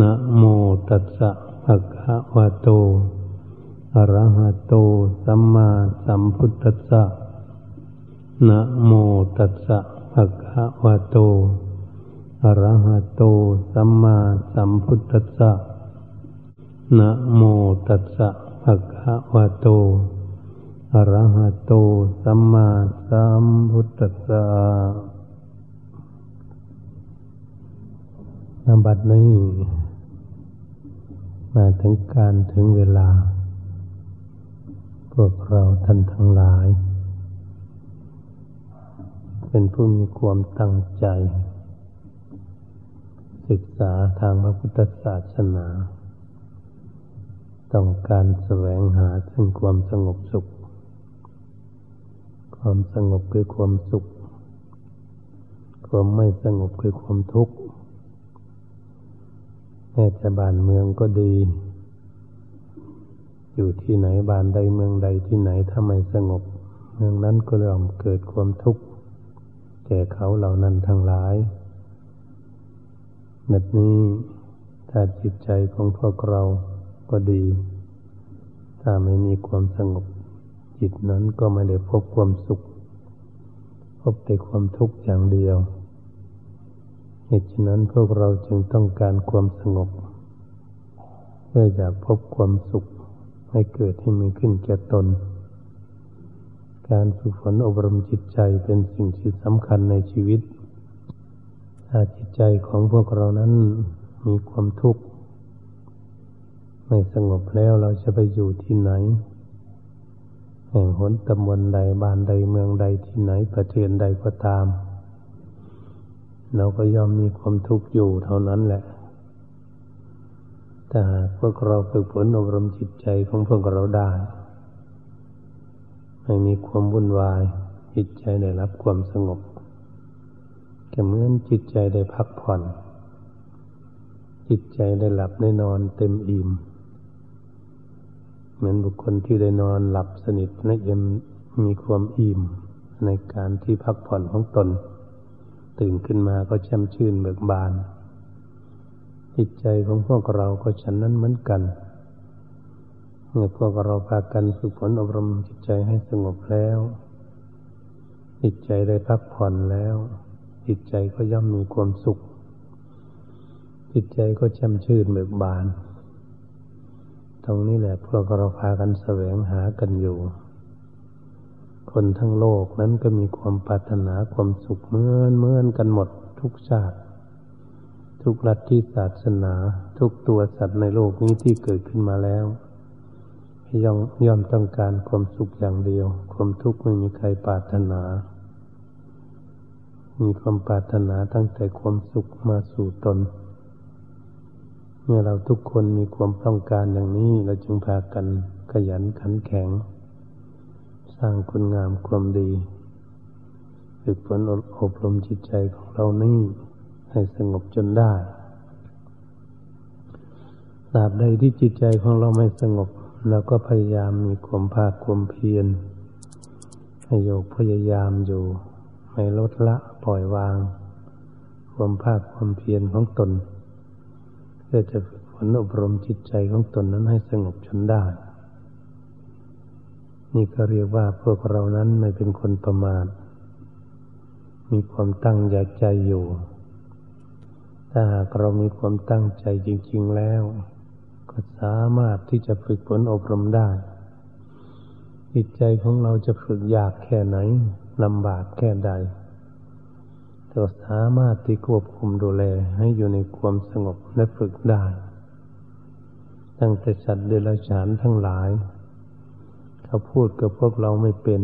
นะโมตัสสะภะคะวะโต อะระหะโต สัมมาสัมพุทธัสสะ นะโมตัสสะภะคะวะโต อะระหะโต สัมมาสัมพุทธัสสะ นะโมตัสสะภะคะวะโต อะระหะโต สัมมาสัมพุทธัสสะนบัดนี้ มาถึงการถึงเวลา พวกเราท่านทั้งหลาย เป็นผู้มีความตั้งใจ ศึกษาทางพระพุทธศาสนา ต้องการแสวงหาถึงความสงบสุข ความสงบคือความสุข ความไม่สงบคือความทุกข์ แม้แต่บ้านเมืองก็ดี อยู่ที่ไหนบ้านใดเมืองใดที่ไหนถ้าไม่สงบ เมืองนั้นก็เริ่มเกิดความทุกข์แก่เขาเหล่านั้นทั้งหลายแบบนี้ถ้าจิตใจของพวกเราก็ดี ถ้าไม่มีความสงบ จิตนั้นก็ไม่ได้พบความสุข พบแต่ความทุกข์อย่างเดียว เหตุฉะนั้นพวกเราจึงต้องการความสงบ เพื่ออยากพบความสุขให้เกิดที่มีขึ้นแก่ตน การฝึกฝนอบรมจิตใจเป็นสิ่งที่สำคัญในชีวิตถ้าจิตใจของพวกเรานั้นมีความทุกข์ไม่สงบแล้วเราจะไปอยู่ที่ไหน แห่งหนตำบลใดบ้านใดเมืองใดที่ไหนประเทศใดก็ตาม เราก็ย่อมมีความทุกข์อยู่เท่านั้นแหละแต่หากพวกเราฝึกฝนอบรมจิตใจของพวกเราได้ ไม่มีความวุ่นวาย จิตใจได้รับความสงบก็เหมือนจิตใจได้พักผ่อน จิตใจได้หลับได้นอนเต็มอิ่ม เหมือนบุคคลที่ได้นอนหลับสนิทและยังมีความอิ่มในการที่พักผ่อนของตน ตื่นขึ้นมาก็แช่มชื่นเบิกบาน จิตใจของพวกเราก็ฉันนั้นเหมือนกันเมื่อพวกเราพากันฝึกฝนอบรมจิตใจให้สงบแล้ว จิตใจได้พักผ่อนแล้ว จิตใจก็ย่อมมีความสุข จิตใจก็แช่มชื่นเบิกบาน ตรงนี้แหละพวกเราพากันแสวงหากันอยู่ คนทั้งโลกนั้นก็มีความปรารถนาความสุขเหมือนเหมือนกันหมดทุกชาติ ทุกลัทธิศาสนา ทุกตัวสัตว์ในโลกนี้ที่เกิดขึ้นมาแล้วย่อมย่อมต้องการความสุขอย่างเดียว ความทุกข์ไม่มีใครปรารถนา มีความปรารถนาตั้งแต่ความสุขมาสู่ตน เมื่อเราทุกคนมีความต้องการอย่างนี้เราจึงพากันขยันขันแข็ง ร้างคุณงามความดี ฝึกฝนอบรมจิตใจของเรานี่ให้สงบจนได้ตราบใดที่จิตใจของเราไม่สงบเราก็พยายามมีความภาคความเพียรให้โยกพยายามอยู่ ไม่ลดละปล่อยวาง ความภาคความเพียรของตน เพื่อจะฝึกฝนอบรมจิตใจของตนนั้นให้สงบจนได้ นี่ก็เรียกว่าพวกเรานั้นไม่เป็นคนประมาท มีความตั้งใจใจอยู่ ถ้าหากเรามีความตั้งใจจริง ๆแล้ว ก็สามารถที่จะฝึกฝนอบรมได้ จิตใจของเราจะฝึกยากแค่ไหนลำบากแค่ใดเราสามารถที่ควบคุมดูแลให้อยู่ในความสงบและฝึกได้ ตั้งแต่สัตว์เดรัจฉานทั้งหลาย เขาพูดกับพวกเราไม่เป็น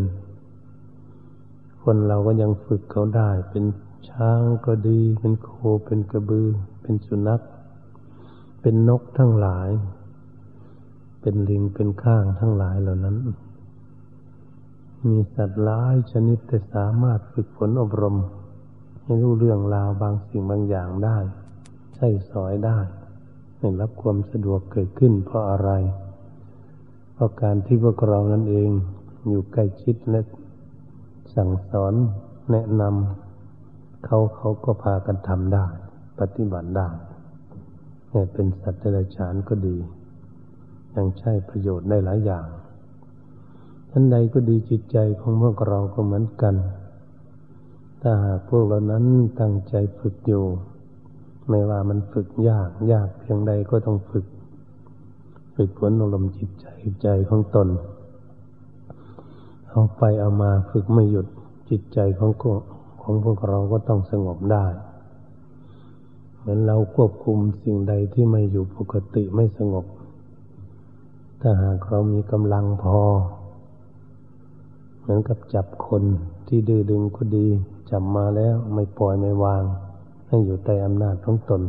คนเราก็ยังฝึกเขาได้ เป็นช้างก็ดี เป็นโค เป็นกระบือ เป็นสุนัข เป็นนกทั้งหลาย เป็นลิง เป็นข้างทั้งหลายเหล่านั้น มีสัตว์หลายชนิดแต่สามารถฝึกฝนอบรม ให้รู้เรื่องราวบางสิ่งบางอย่างได้ ใช้สอยได้ให้รับความสะดวกเกิดขึ้นเพราะอะไร เพราะการที่พวกเรานั่นเองอยู่ใกล้ชิดและสั่งสอนแนะนำเขาเขาก็พากันทำได้ ปฏิบัติได้เนี่ยเป็นสัตว์เดรัจฉานก็ดี ยังใช้ประโยชน์ได้หลายอย่างท่านใดก็ดีจิตใจของพวกเราก็เหมือนกัน ถ้าหากพวกเรานั้นตั้งใจฝึกอยู่ ไม่ว่ามันฝึกยากยากเพียงใดก็ต้องฝึก ฝึกฝนอารมณ์จิตใจใจของตน เอาไปเอามาฝึกไม่หยุดจิตใจของของพวกเราก็ต้องสงบได้ เหมือนเราควบคุมสิ่งใดที่ไม่อยู่ปกติไม่สงบ ถ้าหากเรามีกำลังพอ เหมือนกับจับคนที่ดื้อดึงก็ดี จับมาแล้วไม่ปล่อยไม่วาง ให้อยู่ใต้อำนาจของตน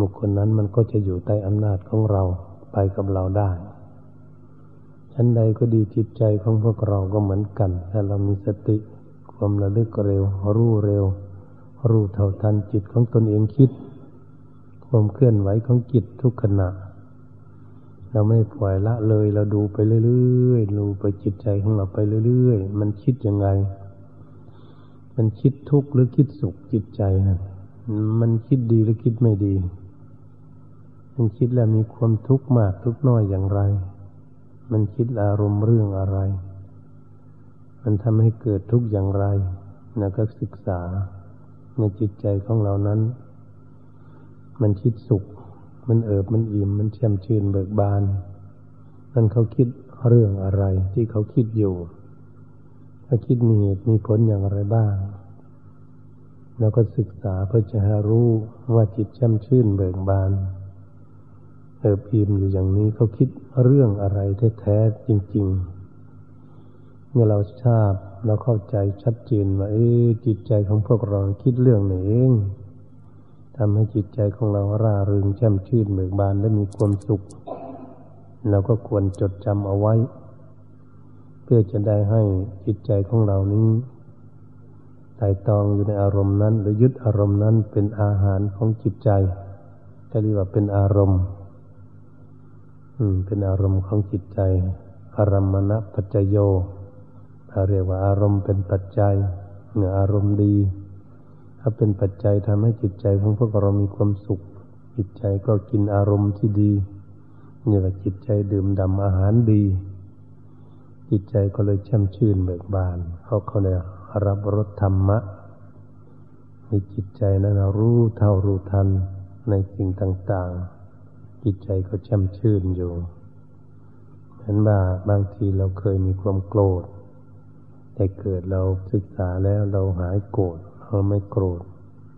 บุคคลนั้นมันก็จะอยู่ใต้อำนาจของเราไปกับเราได้ชั้นใดก็ดีจิตใจของพวกเราก็เหมือนกัน ถ้าเรามีสติ ความระลึกเร็ว รู้เร็ว รู้เท่าทันจิตของตนเองคิด ความเคลื่อนไหวของจิตทุกขณะ เราไม่ปล่อยละเลย เราดูไปเรื่อยๆดูไปจิตใจของเราไปเรื่อยๆ มันคิดยังไง มันคิดทุกข์หรือคิดสุขจิตใจนะมันคิดดีหรือคิดไม่ดี มันคิดแล้วมีความทุกข์มากทุกน้อยอย่างไร มันคิดอารมณ์เรื่องอะไร มันทำให้เกิดทุกข์อย่างไรนะก็ศึกษาในจิตใจของเรานั้น มันคิดสุข มันเอิบมันอิ่ม มันแช่มชื่นเบิกบาน นั่นเขาคิดเรื่องอะไรที่เขาคิดอยู่เขาคิดมีเหตุมีผลอย่างไรบ้าง แล้วก็ศึกษาเพื่อจะหารู้ว่าจิตแช่มชื่นเบิกบาน เอิบอิ่มอยู่อย่างนี้เขาคิดเรื่องอะไรแท้ๆจริง ๆ เมื่อเราทราบเราเข้าใจชัดเจนว่าเออจิตใจของพวกเราคิดเรื่องไหนเองทำให้จิตใจของเราร่าเริงแช่มชื่นเบิกบานและมีความสุขเราก็ควรจดจำเอาไว้ เพื่อจะได้ให้จิตใจของเรานี้ไต่ตองอยู่ในอารมณ์นั้น หรือยึดอารมณ์นั้นเป็นอาหารของจิตใจก็เรียกว่าเป็นอารมณ์ เป็นอารมณ์ของจิตใจ อารมณปัจจโยเรียกว่าอารมณ์เป็นปัจจัยเนื้ออารมณ์ดี ถ้าเป็นปัจจัยทำให้จิตใจของพวกเรามีความสุข จิตใจก็กินอารมณ์ที่ดีนี่แหละจิตใจดื่มด่ำอาหารดี จิตใจก็เลยช่ำชื่นเบิกบานเพราะเขาเนี่ยรับรสธรรมะในจิตใจนั้นรู้เท่ารู้ทันในสิ่งต่างๆ จิตใจก็ช่ำชื่นอยู่เห็นว่าบางทีเราเคยมีความโกรธ แต่เกิดเราศึกษาแล้วเราหายโกรธเราไม่โกรธ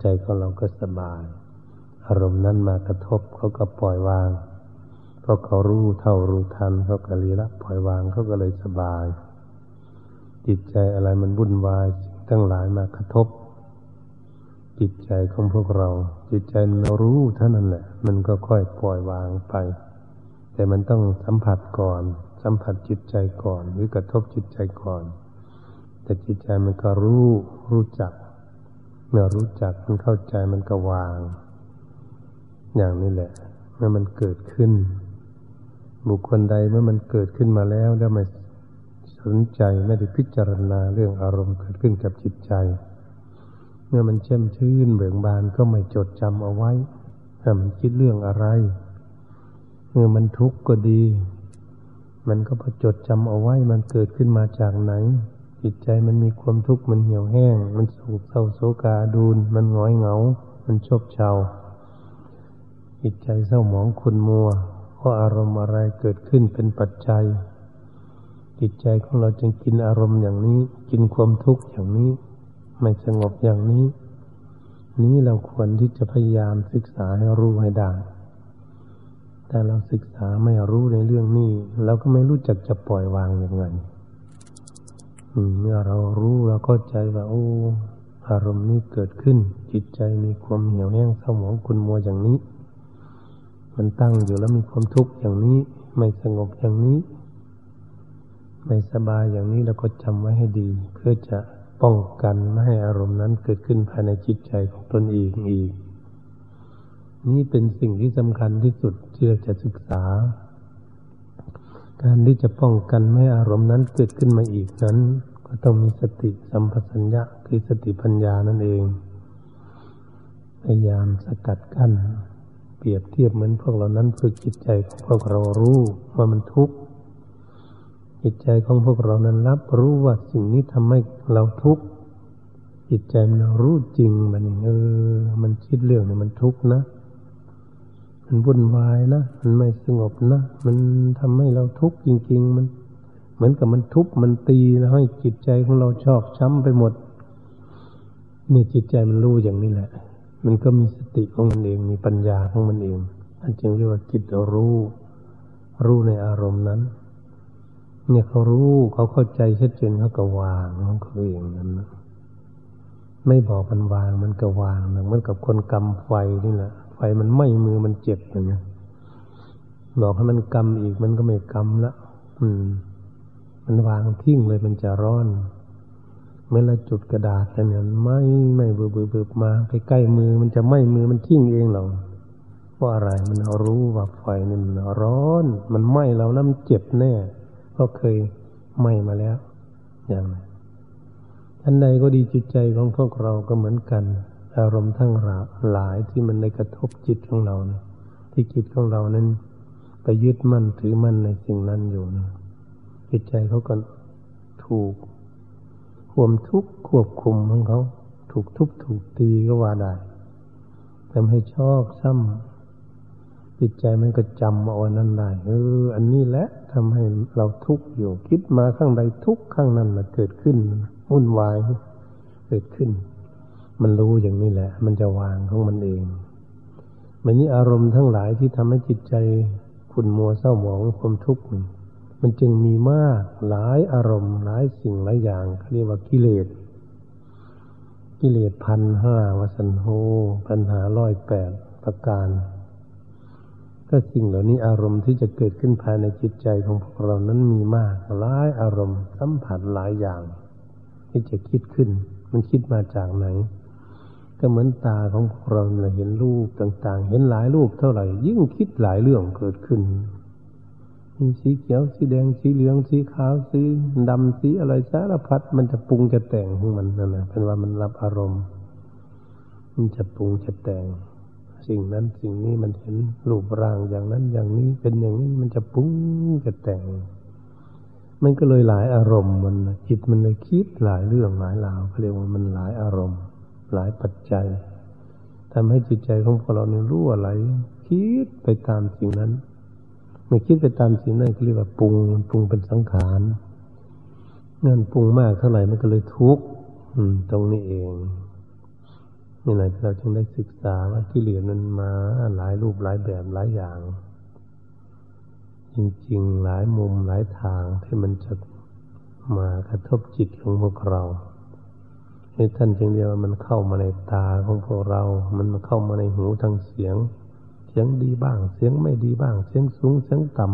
ใจของเราก็สบาย อารมณ์นั้นมากระทบเขาก็ปล่อยวางเพราะเขารู้เท่ารู้ทันเขาก็รีละปล่อยวางเขาก็เลยสบาย จิตใจอะไรมันวุ่นวายสิ่งทั้งหลายมากระทบ จิตใจของพวกเรา จิตใจเรารู้เท่านั้นแหละ มันก็ค่อยปล่อยวางไป แต่มันต้องสัมผัสก่อน สัมผัสจิตใจก่อน หรือกระทบจิตใจก่อน แต่จิตใจมันก็รู้รู้จัก เมื่อรู้จักมันเข้าใจมันก็วาง อย่างนี้แหละ เมื่อมันเกิดขึ้น บุคคลใดเมื่อมันเกิดขึ้นมาแล้วแล้วไม่สนใจไม่ได้พิจารณาเรื่องอารมณ์เกิดขึ้นกับจิตใจ มื่อมันเช่มชื่นเบิกบานก็ไม่จดจำเอาไว้ถ้ามันคิดเรื่องอะไร เมื่อมันทุกข์ก็ดี มันก็ประจดจำเอาไว้มันเกิดขึ้นมาจากไหน จิตใจมันมีความทุกข์มันเหี่ยวแห้ง มันโศกเศร้าโศกาดูนมันง้อยเหงา มันชบเชาจิตใจเศร้าหมองขุนมัวเพราะอารมณ์อะไรเกิดขึ้นเป็นปัจจัยจิตใจของเราจึงกินอารมณ์อย่างนี้ กินความทุกข์อย่างนี้ ไม่สงบอย่างนี้ นี้เราควรที่จะพยายามศึกษาให้รู้ให้ได้แต่เราศึกษาไม่รู้ในเรื่องนี้ เราก็ไม่รู้จักจะปล่อยวางอย่างไรเมื่อเรารู้เราก็ใจว่าโอ้อารมณ์นี้เกิดขึ้น จิตใจมีความเหี่ยวแห้งเศร้าหมองคุณมัวอย่างนี้ มันตั้งอยู่แล้วมีความทุกข์อย่างนี้ ไม่สงบอย่างนี้ ไม่สบายอย่างนี้เราก็จำไว้ให้ดี เพื่อจะ ป้องกันไม่ให้อารมณ์นั้นเกิดขึ้นภายในจิตใจของตนเองอีก นี่เป็นสิ่งที่สำคัญที่สุดที่เราจะศึกษา การที่จะป้องกันไม่อารมณ์นั้นเกิดขึ้นมาอีกนั้น ก็ต้องมีสติสัมปชัญญะคือสติปัญญานั่นเอง พยายามสกัดกั้นเปรียบเทียบเหมือนพวกเรานั้นฝึกจิตใจของพวกเรารู้ว่ามันทุกข์ จิตใจของพวกเรานั้นรับรู้ว่าสิ่งนี้ทำให้เราทุกข์จิตใจมันรู้จริงมันเออ มันคิดเรื่องนี้มันทุกข์นะ มันวุ่นวายนะ มันไม่สงบนะ มันทำให้เราทุกข์จริง ๆ มัน เหมือนกับมันทุบมันตีแล้วให้จิตใจของเราชอกช้ำไปหมดนี่จิตใจมันรู้อย่างนี้แหละ มันก็มีสติของมันเอง มีปัญญาของมันเองอันจึงเรียกว่าจิตรู้ รู้ในอารมณ์นั้น เนี่ยเขารู้เขาเข้าใจชัดเจนเขาก็วางของเขาเองนั้นนะไม่บอกมันวางมันก็วางนะเหมือนกับคนกำไฟนี่แหละไฟมันไหม้มือมันเจ็บอย่างเงี้ยบอกให้มันกำอีกมันก็ไม่กำละอืม มันวางทิ้งเลยมันจะร้อนเมื่อเราจุดกระดาษเนี่ยไม่ไม่เบื่อเบื่อเบื่อมาใกล้ๆมือมันจะไหม้มือมันทิ้งเองหรอกเพราะอะไรมันรู้ว่าไฟนี่มันร้อน มันไหม้เราแล้วมันเจ็บแน่ เพราะเคยไหม้มาแล้ว อย่างนั้นอันใดก็ดีจิตใจของพวกเราก็เหมือนกัน อารมณ์ทั้งหลายที่มันในกระทบจิตของเรานะที่จิตของเรานั้นไปยึดมั่นถือมั่นในสิ่งนั้นอยู่นะจิตใจเขาก็ถูกควมทุกข์ควบคุมของเขา ถูกทุบถูกตีก็ว่าได้ทำให้ชอบซ้ำจิตใจมันก็จำเอานั้นได้เอออันนี้แหละ ทำให้เราทุกข์อยู่ คิดมาข้างใดทุกข์ข้างนั้นนะเกิดขึ้นวุ่นวายเกิดขึ้น มันรู้อย่างนี้แหละ มันจะวางของมันเอง มันนี้อารมณ์ทั้งหลายที่ทำให้จิตใจขุ่นมัวเศร้าหมองความทุกข์มันจึงมีมากหลายอารมณ์ หลายสิ่งหลายอย่างเขาเรียกว่ากิเลส กิเลสพันห้าวสันโฮปัญหาร้อยแปดประการ ก็สิ่งเหล่านี้อารมณ์ที่จะเกิดขึ้นภายในจิตใจของพวกเรานั้นมีมากหลายอารมณ์สัมผัสหลายอย่าง ที่จะคิดขึ้น มันคิดมาจากไหน ก็เหมือนตาของพวกเราเนี่ยเห็นรูปต่างๆ เห็นหลายรูปเท่าไหร่ ยิ่งคิดหลายเรื่องเกิดขึ้นมีสีเขียวสีแดงสีเหลืองสีขาวสีดำสีอะไรสารพัดมันจะปรุงจะแต่งของมันนั่นแหละเป็นว่ามันรับอารมณ์ มันจะปรุงจะแต่ง สิ่งนั้นสิ่งนี้มันเห็นรูปร่างอย่างนั้นอย่างนี้เป็นอย่างนี้มันจะปรุงจะแต่ง มันก็เลยหลายอารมณ์มันจิตมันเลยคิดหลายเรื่องหลายราวเขาเรียกว่ามันหลายอารมณ์ หลายปัจจัยทำให้จิตใจของพวกเราเนี่ยรู้อะไรคิดไปตามสิ่งนั้นไม่คิดไปตามสิ่งนั้นเขาเรียกว่าปรุงปรุงเป็นสังขารนั่นปรุงมากเท่าไหร่มันก็เลยทุกข์ตรงนี้เอง นี่แหละเราจึงได้ศึกษาว่ากิเลสมันมาหลายรูปหลายแบบหลายอย่าง จริงๆหลายมุมหลายทางที่มันจะมากระทบจิตของพวกเราให้ท่านจึงเรียกว่ามันเข้ามาในตาของพวกเรา มันมาเข้ามาในหูทางเสียง เสียงดีบ้าง เสียงไม่ดีบ้าง เสียงสูง เสียงต่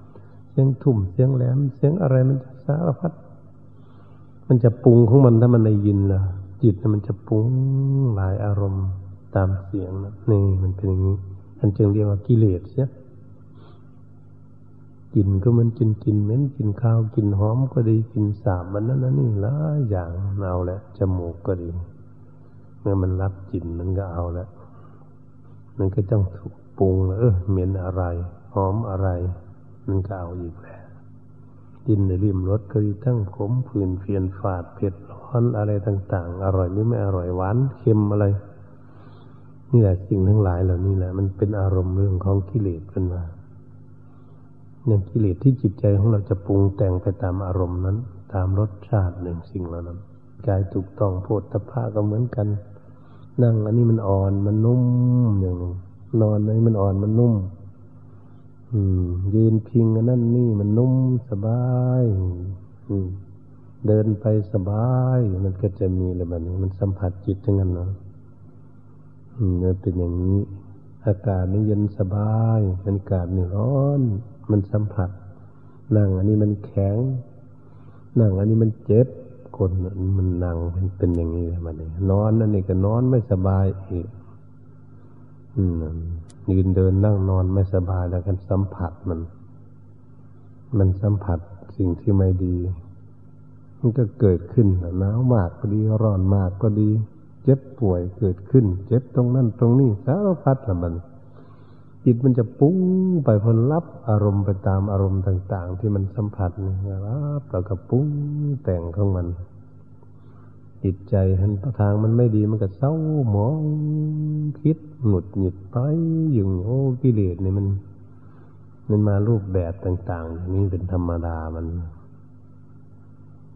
ำเสียงทุ่ม เสียงแหลม เสียงอะไรมันจะสารพัด มันจะปรุงของมันถ้ามันได้ยินล่ะ จิตมันจะปรุงหลายอารมณ์ตามเสียงนะนี่มันเป็นอย่างนี้อันจึงเรียกว่ากิเลสเสียกินก็มันกินกินเหม็นกินข้าวกินหอมก็ดีกินสาบมันนั่นนี่หลายอย่างเอาแหละจมูกก็ดี เมื่อมันรับกลิ่นมันก็เอาแล้วมันก็ต้องถูกปรุงเออเหม็นอะไรหอมอะไร มันก็เอาอีกแหละกินในริมรสก็ดีทั้งขมผื่นเพียนฝาดเผ็ด อนอะไรต่าง ๆ อร่อยหรือไม่อร่อยหวานเค็มอะไร นี่แหละสิ่งทั้งหลายเหล่านี้แหละ มันเป็นอารมณ์เรื่องของกิเลสขึ้นมาเนี่ยกิเลสที่จิตใจของเราจะปรุงแต่งไปตามอารมณ์นั้น ตามรสชาติหนึ่งสิ่งเหล่านั้นกายถูกต้องโพธภาก็เหมือนกัน นั่งอันนี้มันอ่อนมันนุ่มอย่างนึงนอนนี่มันอ่อนมันนุ่ม อืม ยืนพิงอันนั่นนี่มันนุ่มสบาย อืม เดินไปสบาย มันก็จะมีอะไรแบบนี้ มันสัมผัสจิตทั้งนั้นเนาะมันเป็นอย่างนี้ อากาศนี่เย็นสบายอากาศนี่ร้อน มันสัมผัสนั่งอันนี้มันแข็งนั่งอันนี้มันเจ็บคนมันนั่งมันเป็นอย่างนี้มันนี่นอนนั่นนี่ก็นอนไม่สบายอีกยืนเดินนั่งนอนไม่สบายแล้วกันสัมผัสมัน มันสัมผัสสิ่งที่ไม่ดี มันก็เกิดขึ้นหนาวมากก็ดีร้อนมากก็ดี เจ็บป่วยเกิดขึ้น เจ็บตรงนั้นตรงนี้สารพัดละมัน จิตมันจะปุ้งไปพลรับอารมณ์ไปตามอารมณ์ต่าง ๆ ที่มันสัมผัสนะครับแล้วก็ปุ้งแต่งของมัน จิตใจหันทางมันไม่ดีมันก็เศร้าหมองคิดหงุดหงิดไปอยู่โอ้กิเลสเนี่ยมัน มันมารูปแบบต่างๆอย่างนี้เป็นธรรมดามัน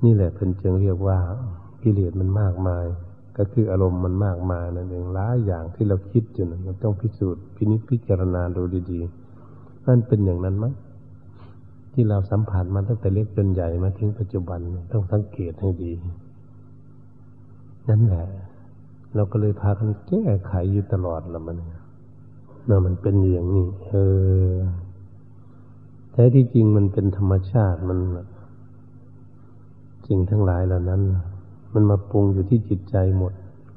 นี่แหละเป็นจึงเรียกว่ากิเลสมันมากมาย ก็คืออารมณ์มันมากมายนั่นเองหลายอย่างที่เราคิดอยู่นั้นเราต้องพิสูจน์พินิจพิจารณาดูดีๆนั่นเป็นอย่างนั้นมั้งที่เราสัมผัสมาตั้งแต่เล็กจนใหญ่มาถึงปัจจุบันต้องสังเกตให้ดี นั่นแหละ เราก็เลยพากันแก้ไขอยู่ตลอดละมันน่ะมันเป็นอย่างนี้เออแท้ที่จริงมันเป็นธรรมชาติมัน สิ่งทั้งหลายเหล่านั้น มันมาปรุงอยู่ที่จิตใจหมด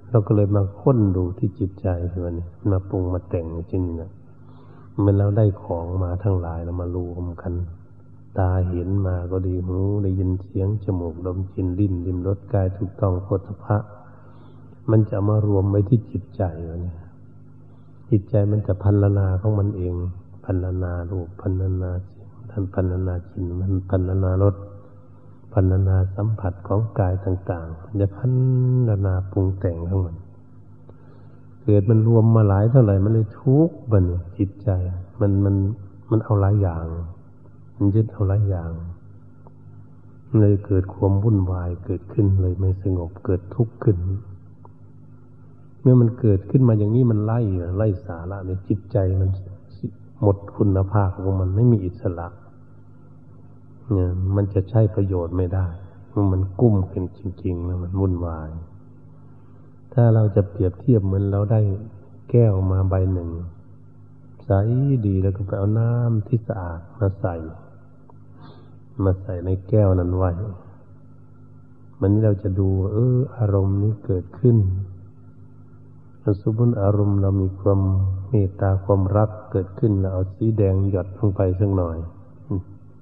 เราก็เลยมาค้นดูที่จิตใจมันมาปรุงมาแต่งจริงนะมันเราได้ของมาทั้งหลายเรามารวมกัน ตาเห็นมาก็ดีหูได้ยินเสียงจมูกดมกลิ่นลิ้นดิมรสกายถูกต้องโพธพะมันจะมารวมไว้ที่จิตใจเนี่ยจิตใจมันจะพันลนาของมันเอง พันลนารูปพันลนาเสียงท่านพันลนาจินมันพันลนารส พันนาสัมผัสของกายต่างๆ จะพันนาปรุงแต่งทั้งหมันเกิดมันรวมมาหลายเท่าไหร่มันเลยทุกข์บันจิตใจ มันมันมันเอาหลายอย่าง มันยึดเอาหลายอย่าง เลยเกิดความวุ่นวายเกิดขึ้นเลยไม่สงบเกิดทุกข์ขึ้น เมื่อมันเกิดขึ้นมาอย่างนี้มันไล่ไล่สาระในจิตใจมันหมดคุณภาพของมันไม่มีอิสระ เนี่ยมันจะใช้ประโยชน์ไม่ได้มันกุ้มขึ้นจริงๆแล้วมันวุ่นวาย ถ้าเราจะเปรียบเทียบเหมือนเราได้แก้วมาใบหนึ่งใสดีแล้วก็ไปเอาน้ำที่สะอาดมาใส่ มาใส่ในแก้วนั้นไว้มันนี้เราจะดู เออ อารมณ์นี้เกิดขึ้นสมมติอารมณ์เรามีความเมตตาความรักเกิดขึ้นเราเอาสีแดงหยดลงไปสักหน่อย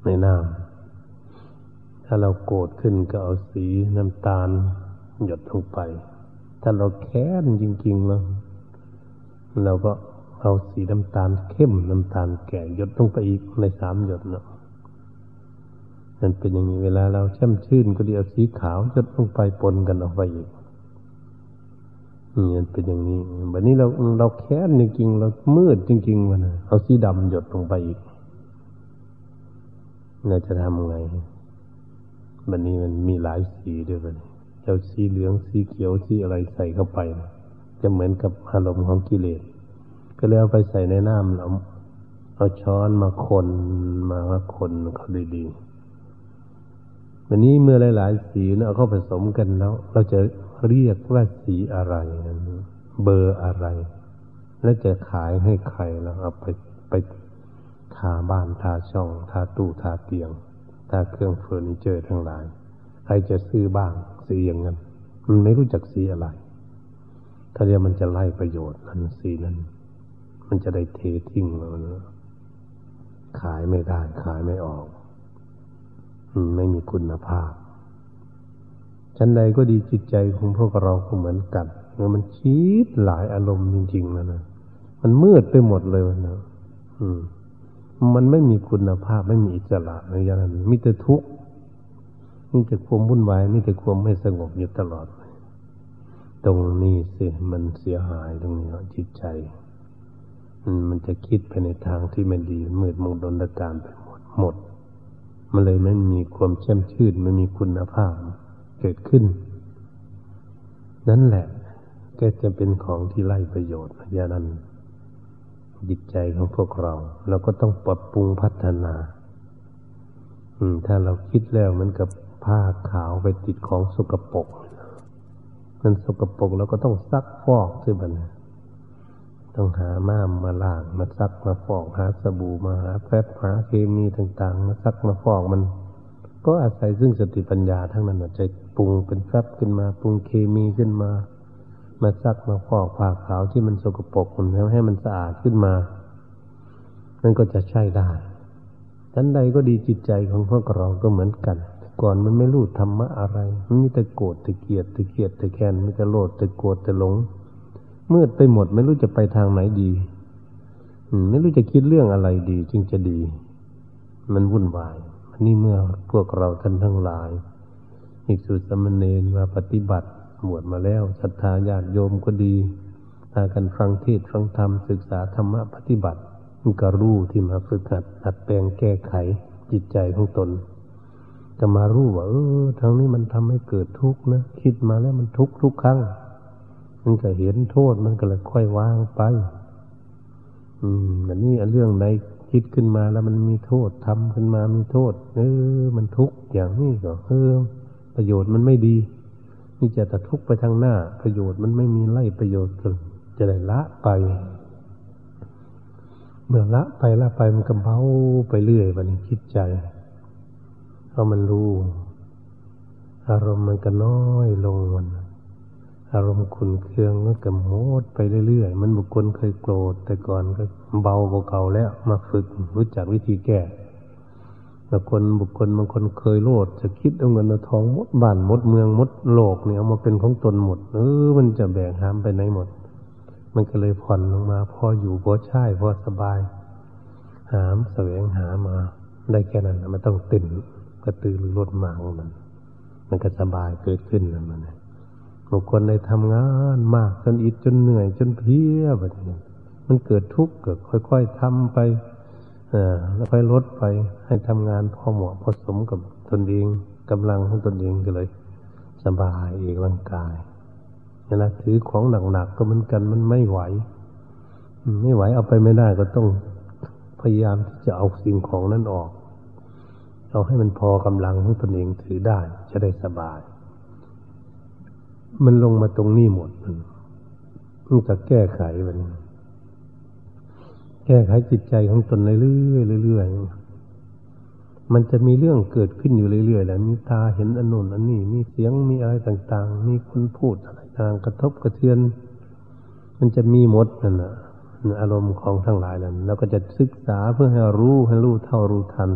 ในน้ำ ถ้าเราโกรธขึ้นก็เอาสีน้ำตาล หยดลงไป ถ้าเราแค้นจริงๆแล้วเราก็เอาสีน้ำตาลเข้มน้ำตาลแก่หยดลงไปอีกในสามหยดเนาะมันเป็นอย่างนี้เวลาเราแช่มชื่นก็ดีเอาสีขาวหยดลงไปปนกันออกไปอีกนี่มันเป็นอย่างนี้แบบนี้เราเราแค้นจริงๆเรามืดจริงๆมันเอาสีดำหยดลงไปอีกเราจะทำไง มันนี้มันมีหลายสีด้วยมันเจ้าสีเหลืองสีเขียวสีอะไรใส่เข้าไปนะจะเหมือนกับอารมณ์ของกิเลส ก็เลยเอาไปใส่ในน้ำเราเอาช้อนมาคนมาว่าคนเขาดีๆวันนี้เมื่อหลาย ๆ สีเนะเอาเข้าผสมกันแล้ว เราจะเรียกว่าสีอะไรนั้นเบอร์อะไร แล้วจะขายให้ใครแล้วเอาไปไปทาบ้านทาช่องทาตู้ทาเตียง ถ้าเครื่องเฟอร์นิเจอร์ทั้งหลาย ใครจะซื้อบ้างสีอย่างนั้นมันไม่รู้จักสีอะไร ถ้าเรียกมันจะไล่ประโยชน์นั้นสีนั้น มันจะได้เททิ้งแล้วนะขายไม่ได้ ขายไม่ออกมไม่มีคุณภาพชั้นใดก็ดีจิตใจของพวกเราก็เหมือนกันเมื่อมันชีดหลายอารมณ์จริงๆแล้วนะมันมืดไปหมดเลยนะอืม มันไม่มีคุณภาพไม่มีอิสระในอย่างนั้นมีแต่ทุกข์มีแต่ความวุ่นวายมีแต่ความไม่สงบอยู่ตลอด ตรงนี้สิมันเสียหายตรงนี้จิตใจมันจะคิดไปในทางที่ไม่ดีมืดมงดนการไปหมดหมด มันเลยไม่มีความแช่มชื่นไม่มีคุณภาพเกิดขึ้น นั่นแหละก็จะเป็นของที่ไล่ประโยชน์อย่างนั้น จิตใจของพวกเรา เราก็ต้องปรับปรุงพัฒนา อืม ถ้าเราคิดแล้วมันกับผ้าขาวไปติดของสกปรกมันสกปรกเราก็ต้องซักฟอกด้วยบันต้องหาม้ามมาล้างมาซักมาฟอกหาสบู่มาหาแฟบหาเคมีต่างๆ มาซักมาฟอกมัน ก็อาศัยซึ่งสติปัญญาทั้งนั้นจะปรุงเป็นแฟบขึ้นมาปรุงเคมีขึ้นมา มาซักมาฟอกผ้าขาวที่มันสกปรกมันทำให้มันสะอาดขึ้นมานั่นก็จะใช่ได้ทันใดก็ดีจิตใจของพวกเราก็เหมือนกัน ก่อนมันไม่รู้ธรรมะอะไร มันมีแต่โกรธแต่เกลียดแต่เกลียดแต่แค้นมีแต่โลดแต่โกรธแต่หลงมืดไปหมดไม่รู้จะไปทางไหนดีไม่รู้จะคิดเรื่องอะไรดี จึงจะดี มันวุ่นวายนนี้เมื่อพวกเราท่านทั้งหลาย อีกสุดสมณเณรมาปฏิบัติ บวชมาแล้วศรัทธาญาติโยมก็ดีพากันฟังเทศฟังธรรมศึกษาธรรมะปฏิบัติมันก็รู้ที่มาฝึกหัดหัดแปลงแก้ไขจิตใจของตนจะมารู้ว่าเออทางนี้มันทำให้เกิดทุกข์นะคิดมาแล้วมันทุกข์ทุกครั้งมันก็เห็นโทษมันก็เลยค่อยวางไป อืมอันนี้อันเรื่องไหนคิดขึ้นมาแล้วมันมีโทษทำขึ้นมามีโทษ เออ มันทุกข์อย่างนี้ก็เออประโยชน์มันไม่ดี นี่จะต่ทุกไปทางหน้า ประโยชน์มันไม่มีไล่ประโยชน์จะได้ละไป เมื่อละไปละไปมันก็เบาไปเรื่อยวันนี้คิดใจเพราะมันรู้ อารมณ์มันก็น้อยลงมันอารมณ์ขุนเคืองก็กำโมดไปเรื่อยๆ มันบุคคลเคยโกรธแต่ก่อนก็เบากว่าเก่าแล้วมาฝึกรู้จักวิธีแก้ แต่คนบุคคลบางคนเคยโลด จะคิดเอาเงินเอาทองมดบ้านมดเมืองมดโลกเนี่ยเอามาเป็นของตนหมด เออ มันจะแบกหามไปไหนหมด มันก็เลยผ่อนลงมา พออยู่พอใช่พอสบาย หามแสวงหามา ได้แค่นั้นมันต้องตื่นกระตือรือร้นมากมัน มันก็สบายเกิดขึ้นแล้วมันบุคคลได้ทำงานมากจนอิดจนเหนื่อยจนเพียแบบนี้มันเกิดทุกข์เกิดค่อย ๆทำไป แล้วค่อยลดไปให้ทำงานพอเหมาะพอสมกับตนเองกำลังของตนเองก็เลย สบายเอกร่างกายนี่นะถือของหนักๆก็เหมือนกันมันไม่ไหว ไม่ไหวเอาไปไม่ได้ก็ต้องพยายามที่จะเอาสิ่งของนั้นออก เอาให้มันพอกำลังของตนเองถือได้จะได้สบาย มันลงมาตรงนี้หมดมันจะแก้ไขมัน แก้ไขจิตใจของตนเรื่อยๆเรื่อยๆ มันจะมีเรื่องเกิดขึ้นอยู่เรื่อยๆแหละมีตาเห็นอนนุนอันนี้ มีเสียงมีอะไรต่าง ๆ มีคนพูดอะไรต่างกระทบกระเทือน มันจะมีหมดนั่นนะอารมณ์ของทั้งหลายนั้นเราก็จะศึกษาเพื่อให้รู้ให้รู้เท่ารู้ทัน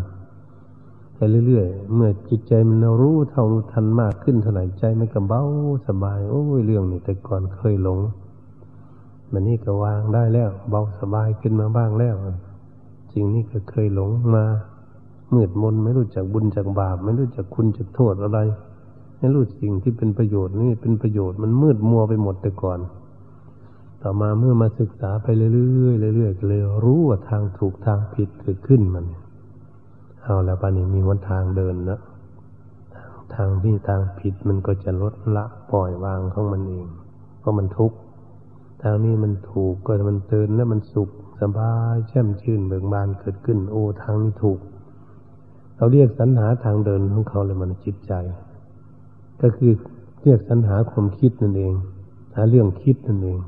ไปเรื่อยๆ เมื่อจิตใจมันรู้เท่ารู้ทันมากขึ้นเท่าไหร่ใจมันก็เบาสบาย โอ้ยเรื่องนี้แต่ก่อนเคยหลง มันนี่ก็วางได้แล้ว เบาสบายขึ้นมาบ้างแล้วสิ่งนี้ก็เคยหลงมามืดมนไม่รู้จักบุญจากบาป ไม่รู้จักคุณจากโทษอะไร ไม่รู้สิ่งที่เป็นประโยชน์นี่เป็นประโยชน์มันมืดมัวไปหมดแต่ก่อน ต่อมาเมื่อมาศึกษาไปเรื่อยๆเรื่อยๆก็เลยรู้ว่าทางถูกทางผิดเกิดขึ้นมันเอาแล้วปานี้มีวันทางเดินนะทางที่ทางผิดมันก็จะลดละปล่อยวางของมันเอง เพราะมันทุกข์ ทางนี้มันถูกก็มันเตือนแล้วมันสุขสบายแช่มชื่นเบิกบานเกิดขึ้น โอ้ทางนี้ถูก เราเรียกสรรหาทางเดินของเขาเลยมันจิตใจ ก็คือเรียกสรรหาความคิดนั่นเอง หาเรื่องคิดนั่นเอง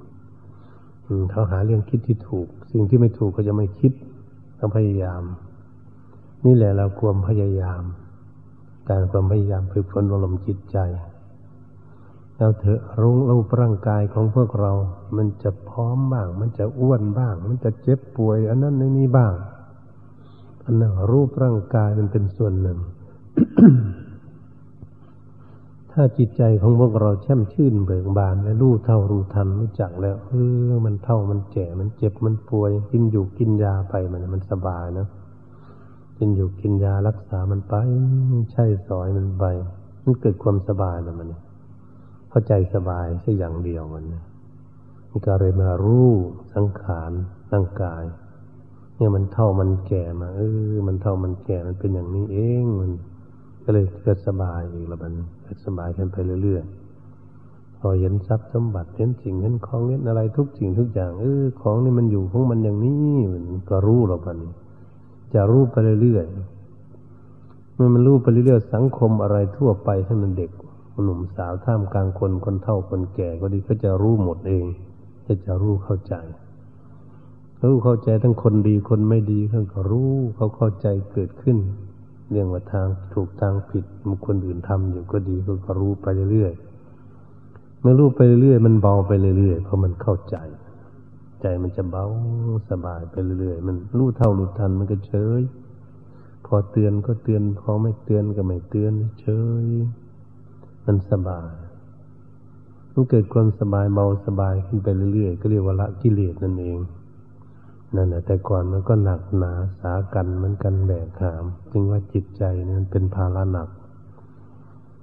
เขาหาเรื่องคิดที่ถูก สิ่งที่ไม่ถูกก็จะไม่คิดต้องพยายาม นี่แหละเราควรพยายาม การความพยายามฝึกฝนอารมณ์จิตใจ เราเถอะรุงรูปร่างกายของพวกเรา มันจะพร้อมบ้าง มันจะอ้วนบ้าง มันจะเจ็บป่วย อันนั้นในนี้บ้าง อันนั้นรูปร่างกายมันเป็นส่วนหนึ่ง ถ้าจิตใจของพวกเราแช่มชื่นเบิกบานและรู้เท่ารู้ทันรู้จักแล้วเออมันเท่ามันแก่มันเจ็บมันป่วย กินอยู่กินยาไปมันมันสบายนะกินอยู่กินยารักษามันไปใช่สอยมันไปมันเกิดความสบายแล้วมันเข้าใจสบายแค่อย่างเดียวมันมันก็เลยมารู้สังขารร่างกาย เนี่ยมันเท่ามันแก่มาเออมันเท่ามันแก่มันเป็นอย่างนี้เองมัน ก็เลยเกิดสบายอีกแล้วมันเกิดสบายกันไปเรื่อยๆพอเห็นทรัพย์สมบัติเห็นสิ่งเห็นของเห็นอะไรทุกสิ่งทุกอย่างเออของนี่มันอยู่ของมันอย่างนี้มันก็รู้หรอกมันจะรู้ไปเรื่อยๆเมื่อมันรู้ไปเรื่อยๆสังคมอะไรทั่วไปทั้งนั้นเด็ก หนุ่มสาวท่ามกลางคนคนเฒ่าคนแก่ก็ดีก็จะรู้หมดเองจะจะรู้เข้าใจ รู้เข้าใจทั้งคนดีคนไม่ดีเขาก็รู้เขาเข้าใจเกิดขึ้น เรื่องว่าทางถูกทางผิดมันคนอื่นทำอยู่ก็ดีเขาก็รู้ไปเรื่อยๆเมื่อรู้ไปเรื่อยมันเบาไปเรื่อยๆเพราะมันเข้าใจ ใจมันจะเบาสบายไปเรื่อยๆมันรู้เท่ารู้ทันมันก็เฉยพอเตือนก็เตือน พอไม่เตือนก็ไม่เตือนเฉย มันสบาย มันเกิดความสบายเบาสบายขึ้นไปเรื่อยๆ ก็เรียกว่าละกิเลสนั่นเอง นั่นแหละแต่ก่อนมันก็หนักหนาสากันเหมือนกันแบกหาม จึงว่าจิตใจนี่มันเป็นภาระหนัก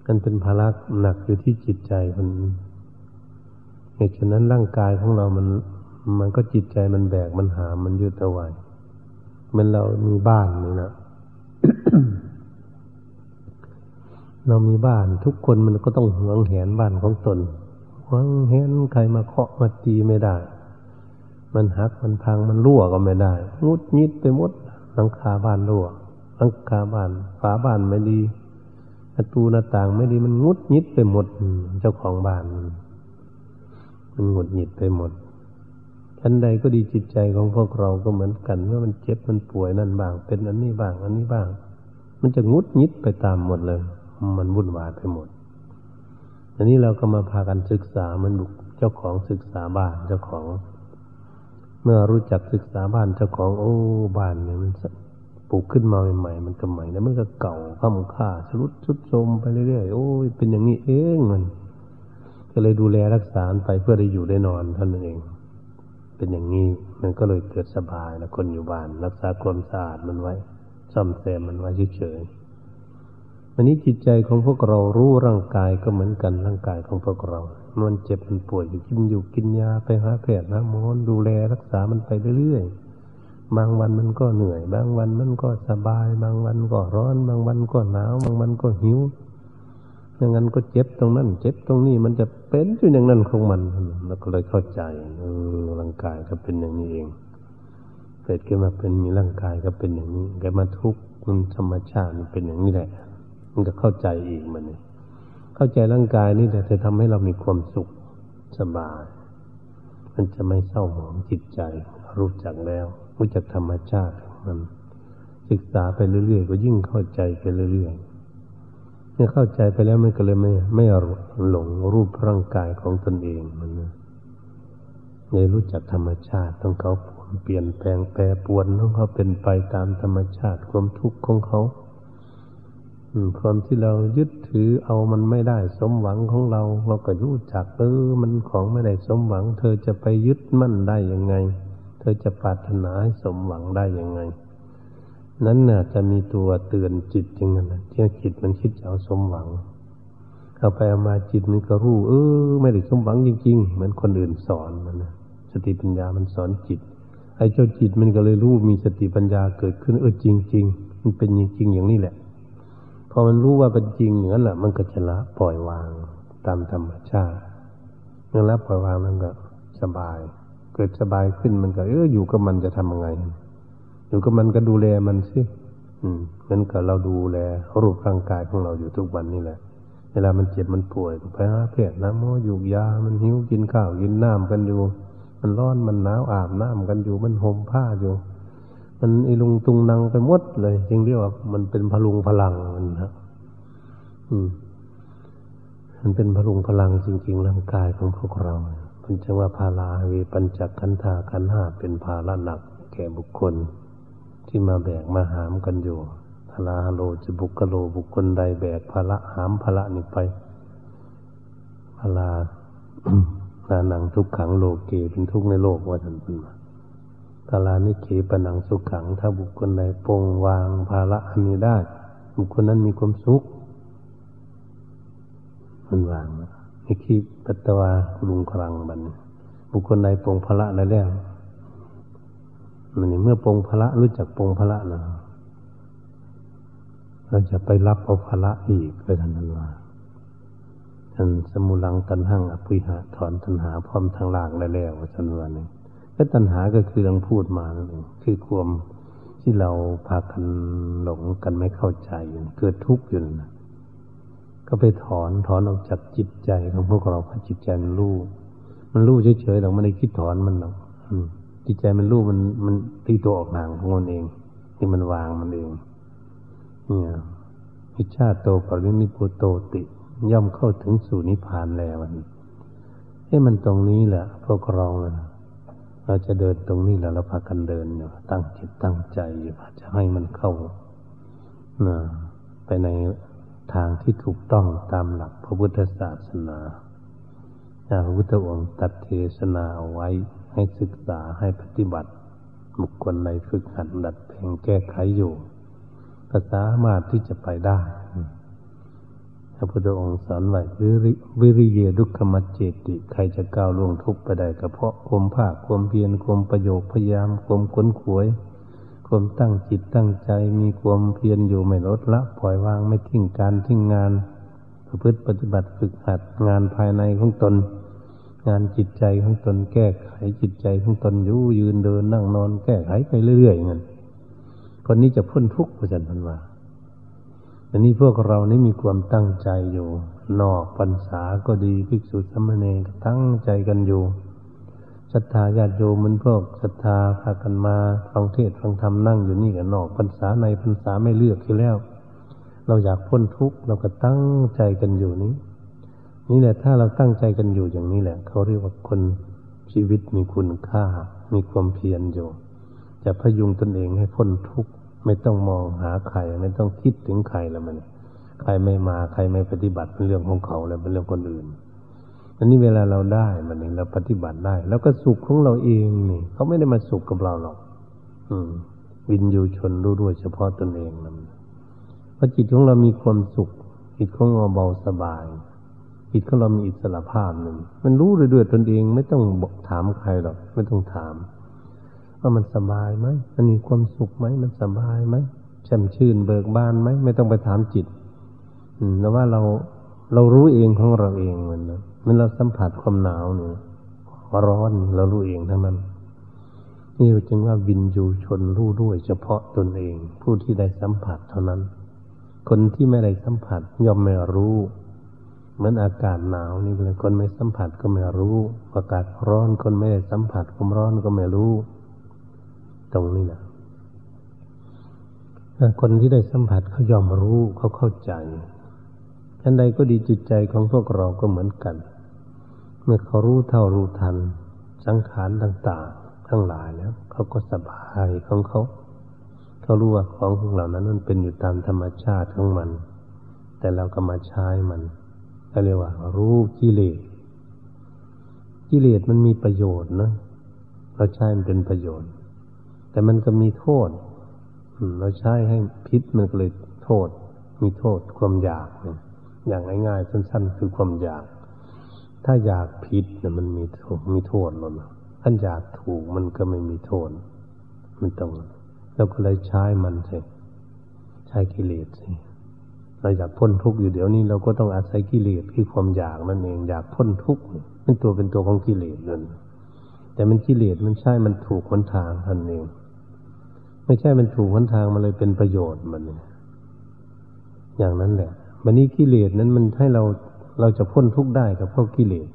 มันเป็นภาระหนักอยู่ที่จิตใจคนเหตุฉะนั้นร่างกายของเรามัน มันก็จิตใจมันแบกมันหามมันยึดเอาไว้มันเรามีบ้านนี่นะ เรามีบ้านทุกคนมันก็ต้องหวงแหนบ้านของตนหวงแหนใครมาเคาะมาตีไม่ได้ มันหักมันพังมันรั่วก็ไม่ได้งุดยิดไปหมดหลังคาบ้านรั่วหลังคาบ้านฝาบ้านไม่ดีประตูหน้าต่างไม่ดีมันงุดยิดไปหมดเจ้าของบ้าน มันงุดหงิดไปหมดชั้นใดก็ดีจิตใจของพวกเราก็เหมือนกันเมื่อมันเจ็บมันป่วยนั่นบ้าง เป็นอันนี้บ้าง อันนี้บ้าง มันจะงุดยิดไปตามหมดเลย มันวุ่นวายไปหมดอันนี้เราก็มาพากันศึกษามันบุกเจ้าของศึกษาบ้านเจ้าของ เมื่อรู้จักศึกษาบ้านเจ้าของ โอ้บ้านเนี่ยมันปลูกขึ้นมาใหม่ๆมันก็ใหม่แล้วมันก็เก่าข้ามค่าชรุดชุดโทมไปเรื่อยๆโอ้ยเป็นอย่างนี้เองมัน ก็เลยดูแลรักษาไปเพื่อได้อยู่ได้นอนท่านนั่นเอง เป็นอย่างนี้มันก็เลยเกิดสบายนะคนอยู่บ้าน รักษาความสะอาดมันไว้ซ่อมแซมมันไว้เฉยๆ อันนี้จิตใจของพวกเรารู้ร่างกายก็เหมือนกันร่างกายของพวกเรามันเจ็บมันป่วยอยู่กินอยู่กินยาไปหาแพทย์นะหมอดูแลรักษามันไปเรื่อยๆ บางวันมันก็เหนื่อย บางวันมันก็สบาย บางวันก็ร้อน บางวันก็หนาว บางวันก็หิวอย่างนั้นก็เจ็บตรงนั้น เจ็บตรงนี้มันจะเป็นอยู่อย่างนั้นของมันเราก็เลยเข้าใจเออร่างกายก็เป็นอย่างนี้เองเกิดขึ้นมาเป็นมีร่างกายก็เป็นอย่างนี้แกมาทุกข์มันธรรมชาติมันเป็นอย่างนี้แหละ มันก็เข้าใจอีกมันนี่เข้าใจร่างกายนี่แต่จะทำให้เรามีความสุขสบาย มันจะไม่เศร้าหมองจิตใจ รู้จักแล้ว รู้จักธรรมชาติมันศึกษาไปเรื่อยๆก็ยิ่งเข้าใจไปเรื่อยๆเมื่อเข้าใจไปแล้วมันก็เลยไม่ไม่หลงรูปร่างกายของตนเองมันนะเลยรู้จักธรรมชาติต้องเขาเปลี่ยนแปลงแปรปวนต้องเขาเป็นไปตามธรรมชาติความทุกข์ของเขา ความที่เรายึดถือเอามันไม่ได้สมหวังของเรา เราก็รู้จักเออมันของไม่ได้สมหวัง เธอจะไปยึดมั่นได้ยังไง เธอจะปรารถนาให้สมหวังได้ยังไง นั้นน่ะจะมีตัวเตือนจิตอย่างนั้นที่จิตมันคิดจะเอาสมหวังเอาไปเอามาจิตนี่ก็รู้เออ ไม่ได้สมหวังจริง ๆ เหมือนคนอื่นสอนมันนะสติปัญญามันสอนจิตไอ้เจ้าจิตมันก็เลยรู้มีสติปัญญาเกิดขึ้นเออจริง ๆ มันเป็นจริงๆอย่างนี้แหละ อมันรู้ว่าเป็นจริงอย่างนั้นแหละมันก็จะละปล่อยวางตามธรรมชาติเมื่อละปล่อยวางมันก็สบาย เกิดสบายขึ้นมันก็เอออยู่กับมันจะทำยังไง อยู่กับมันก็ดูแลมันสิอืมเหมือนกับเราดูแลรูปร่างกายของเราอยู่ทุกวันนี่แหละเวลามันเจ็บมันป่วยไปหาแพทย์นะหมออยู่ยา มันหิวกินข้าวกินน้ำกันอยู่ มันร้อนมันหนาวอาบน้ำกันอยู่มันห่มผ้าอยู่ มันอีลุงตุงนังไปหมดเลย จึงเรียกว่า มันเป็นพลุงพลังมันครับอืม มันเป็นพลุงพลังจริง ๆ ร่างกายของพวกเรามันจะว่าพาลาวีปัญจขันธาขันห้าเป็นภาระหนัก แก่บุคคล ที่มาแบกมาหามกันอยู่พาลาโลจะบุกโลบุคคลใดแบกภาระหามภาระนี่ไปพาลานานังทุกขังโลเกเป็นทุกข์ในโลกว่าท่านพูดมา กาลานิเขปนังสุขขัง ถ้าบุคคลใดปงวางภาระอันนี้ได้ บุคคลนั้นมีความสุขมันวางนี่คือปัตตวาลุงครังบันบุคคลใดปงภาระแล้วมันเมื่อปงภาระรู้จักปงภาระนะเราจะไปรับเอาภาระอีกไปทันทันว่าท่านสมุลังตันหังอภิหะถอนตันหาพร้อมทางลางแล้วว่าทันว่านี่ และตัณหาก็คือเราพูดมานั่นเองคือความที่เราพากันหลงกันไม่เข้าใจเกิดทุกข์อยู่นะก็ไปถอนถอนออกจากจิตใจของพวกเราพระจิตใจมันรู้มันรู้เฉยๆเราไม่ได้คิดถอนมันหรอกจิตใจมันรู้มันมันตีตัวออกห่างของมันเองที่มันวางมันเองเนี่ยพิชาโตปรินิพุโตติ ย่อมเข้าถึงสู่นิพพานแล้วมันให้มันตรงนี้แหละพวกเราเลย เราจะเดินตรงนี้แล้วเราพากันเดินอยู่ตั้งจิตตั้งใจอยู่จะให้มันเข้าไปในทางที่ถูกต้องตามหลักพระพุทธศาสนาพระพุทธองค์ตัดเทศนาเอาไว้ให้ศึกษาให้ปฏิบัติ บุคคลในฝึกหัดดัดแปลงแก้ไขอยู่ก็สามารถที่จะไปได้ พระพุทธองค์สอนไว้วิริวิริเยดุขมัจเจติ ใครจะก้าวล่วงทุกข์ไปได้ก็เพราะความภาคความเพียรความประโยคพยายามความค้นขวยความตั้งจิตตั้งใจมีความเพียรอยู่ไม่ลดละปล่อยวางไม่ทิ้งการทิ้งงานประพฤติปฏิบัติฝึกหัดงานภายในของตน งานจิตใจของตน แก้ไขจิตใจของตนอยู่ยืนเดินนั่งนอน แก้ไขไปเรื่อยๆเงี้ยคนนี้จะพ้นทุกข์ประจันพันว่า อันนี้พวกเรานี่มีความตั้งใจอยู่ นอกพรรษาก็ดีภิกษุสมณีก็ตั้งใจกันอยู่ศรัทธาญาติโยมมันพวกศรัทธาพากันมาฟังเทศฟังธรรมนั่งอยู่นี่กันนอกพรรษาในพรรษาไม่เลือกที่แล้ว เราอยากพ้นทุกข์เราก็ตั้งใจกันอยู่นี้ นี่แหละถ้าเราตั้งใจกันอยู่อย่างนี้แหละ เขาเรียกว่าคนชีวิตมีคุณค่า มีความเพียรอยู่จะพยุงตนเองให้พ้นทุกข์ ไม่ต้องมองหาใครไม่ต้องคิดถึงใครแล้วมันใครไม่มาใครไม่ปฏิบัติเป็นเรื่องของเขาแล้วเป็นเรื่องคนอื่นอันนี้เวลาเราได้มันเองเราปฏิบัติได้ แล้วก็สุขของเราเองนี่เขาไม่ได้มาสุขกับเราหรอก อืม วินยูชนรู้ด้วยเฉพาะตนเองนะพอจิตของเรามีความสุข จิตของเราเบาสบาย จิตของเรามีอิสระภาพหนึ่งมันรู้ด้วยตนเอง ไม่ต้องบอกถามใครหรอก ไม่ต้องถาม ว่ามันสบายไหมมันมีความสุขไหมมันสบายไหมแช่มชื่นเบิกบานไหมไม่ต้องไปถามจิตอืมแต่ว่าเราเรารู้เองของเราเองเหมันนะมันเราสัมผัสความหนาวเนี่ยร้อนเรารู้เองทั้งนั้นนี่จึงว่าวินยูชนรู้ด้วยเฉพาะตนเอง ผู้ที่ได้สัมผัสเท่านั้น คนที่ไม่ได้สัมผัสย่อมไม่รู้เหมือนอากาศหนาวนี่เลยคนไม่สัมผัสก็ไม่รู้ อากาศร้อนคนไม่ได้สัมผัสความร้อนก็ไม่รู้ ตรงนี้นะคนที่ได้สัมผัสเขายอมรู้เขาเข้าใจฉันใดก็ดีจิตใจของพวกเราก็เหมือนกัน เมื่อเขารู้เท่ารู้ทัน สังขารต่างๆ ทั้งหลายแล้วเขาก็สบายของเขา เขารู้ว่าของของเหล่านั้นมันเป็นอยู่ตามธรรมชาติของมัน แต่เราก็มาใช้มันก็เรียกว่า รู้กิเลสกิเลสมันมีประโยชน์นะเราใช้มันเป็นประโยชน์ แต่มันก็มีโทษเราใช้ให้พิษมันก็เลยโทษ มีโทษความอยากอย่างง่ายๆสั้น ๆ คือความอยาก ถ้าอยากผิดเนี่ยมันมีมีโทษหรอกถ้าอยากถูกมันก็ไม่มีโทษ มันต้องเราก็เลยใช้มันใช่ใช้กิเลสสิเราอยากพ้นทุกข์อยู่เดี๋ยวนี้เราก็ต้องอาศัยกิเลสคือความอยากนั่นเองอยากพ้นทุกข์เป็นตัวเป็นตัวของกิเลสนั่นแต่มันกิเลสมันใช่มันถูกคนทางท่านเอง ไม่ใช่มันถูกคนทางมันเลยเป็นประโยชน์มันเนี่ยอย่างนั้นแหละวันนี้กิเลสนั้นมันให้เราเราจะพ้นทุกข์ได้กับพวกกิเลส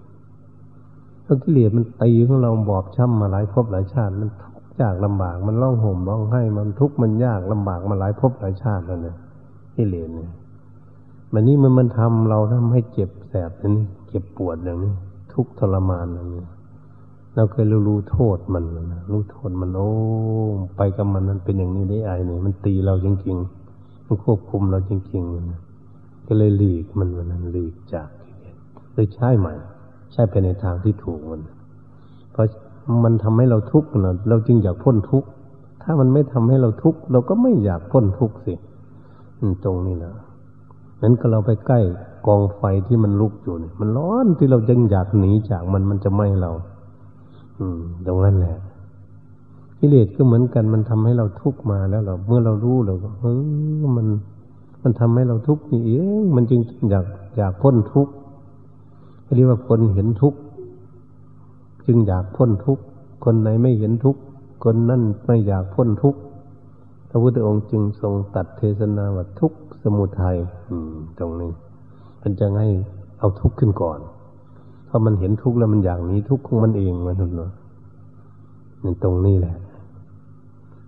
พราะกิเลสมันตีของเราบอบช้ำมาหลายภพหลายชาติ มันทุกข์ยากลำบาก มันร้องห่มร้องไห้มันทุกข์มันยากลำบากมาหลายภพหลายชาติแล้วเนี่ยกิเลสเนี่ยมันนี้มันมันทำเราทำให้เจ็บแสบอย่างนี้เจ็บปวดอย่างนี้ ทุกข์ทรมานอย่างนี้ เราเคยรู้รู้โทษมันนะรู้โทษมันโอ้ไปกับมันมันเป็นอย่างนี้ได้ไอ้นี่มันตีเราจริงๆมันควบคุมเราจริงๆนะก็เลยหลีกมันวันนั้นหลีกจากเลยใช้ใหม่ ใช้ไปในทางที่ถูกมัน เพราะมันทำให้เราทุกข์นะเราจึงอยากพ้นทุกข์ถ้ามันไม่ทำให้เราทุกข์เราก็ไม่อยากพ้นทุกข์สิตรงนี้นะนั้นก็เราไปใกล้กองไฟที่มันลุกอยู่เนี่ยมันร้อนที่เรายังอยากหนีจากมันมันจะไหม้เรา อืม ตรงนั้นแหละกิเลสก็เหมือนกัน มันทำให้เราทุกข์มาแล้วเราเมื่อเรารู้เราก็เออมัน มันทำให้เราทุกข์นี่เองมันจึงอยากอยากพ้นทุกข์เรียกว่าคนเห็นทุกข์จึงอยากพ้นทุกข์คนไหนไม่เห็นทุกข์คนนั่นไม่อยากพ้นทุกข์พระพุทธองค์จึงทรงตัดเทศนาว่าทุกข์สมุทัยอืมตรงนี้มันจะให้เอาทุกข์ขึ้นก่อนเพราะมันเห็นทุกข์แล้วมันอยากหนีทุกข์ของมันเองมันเนาะ นี่ตรงนี้แหละ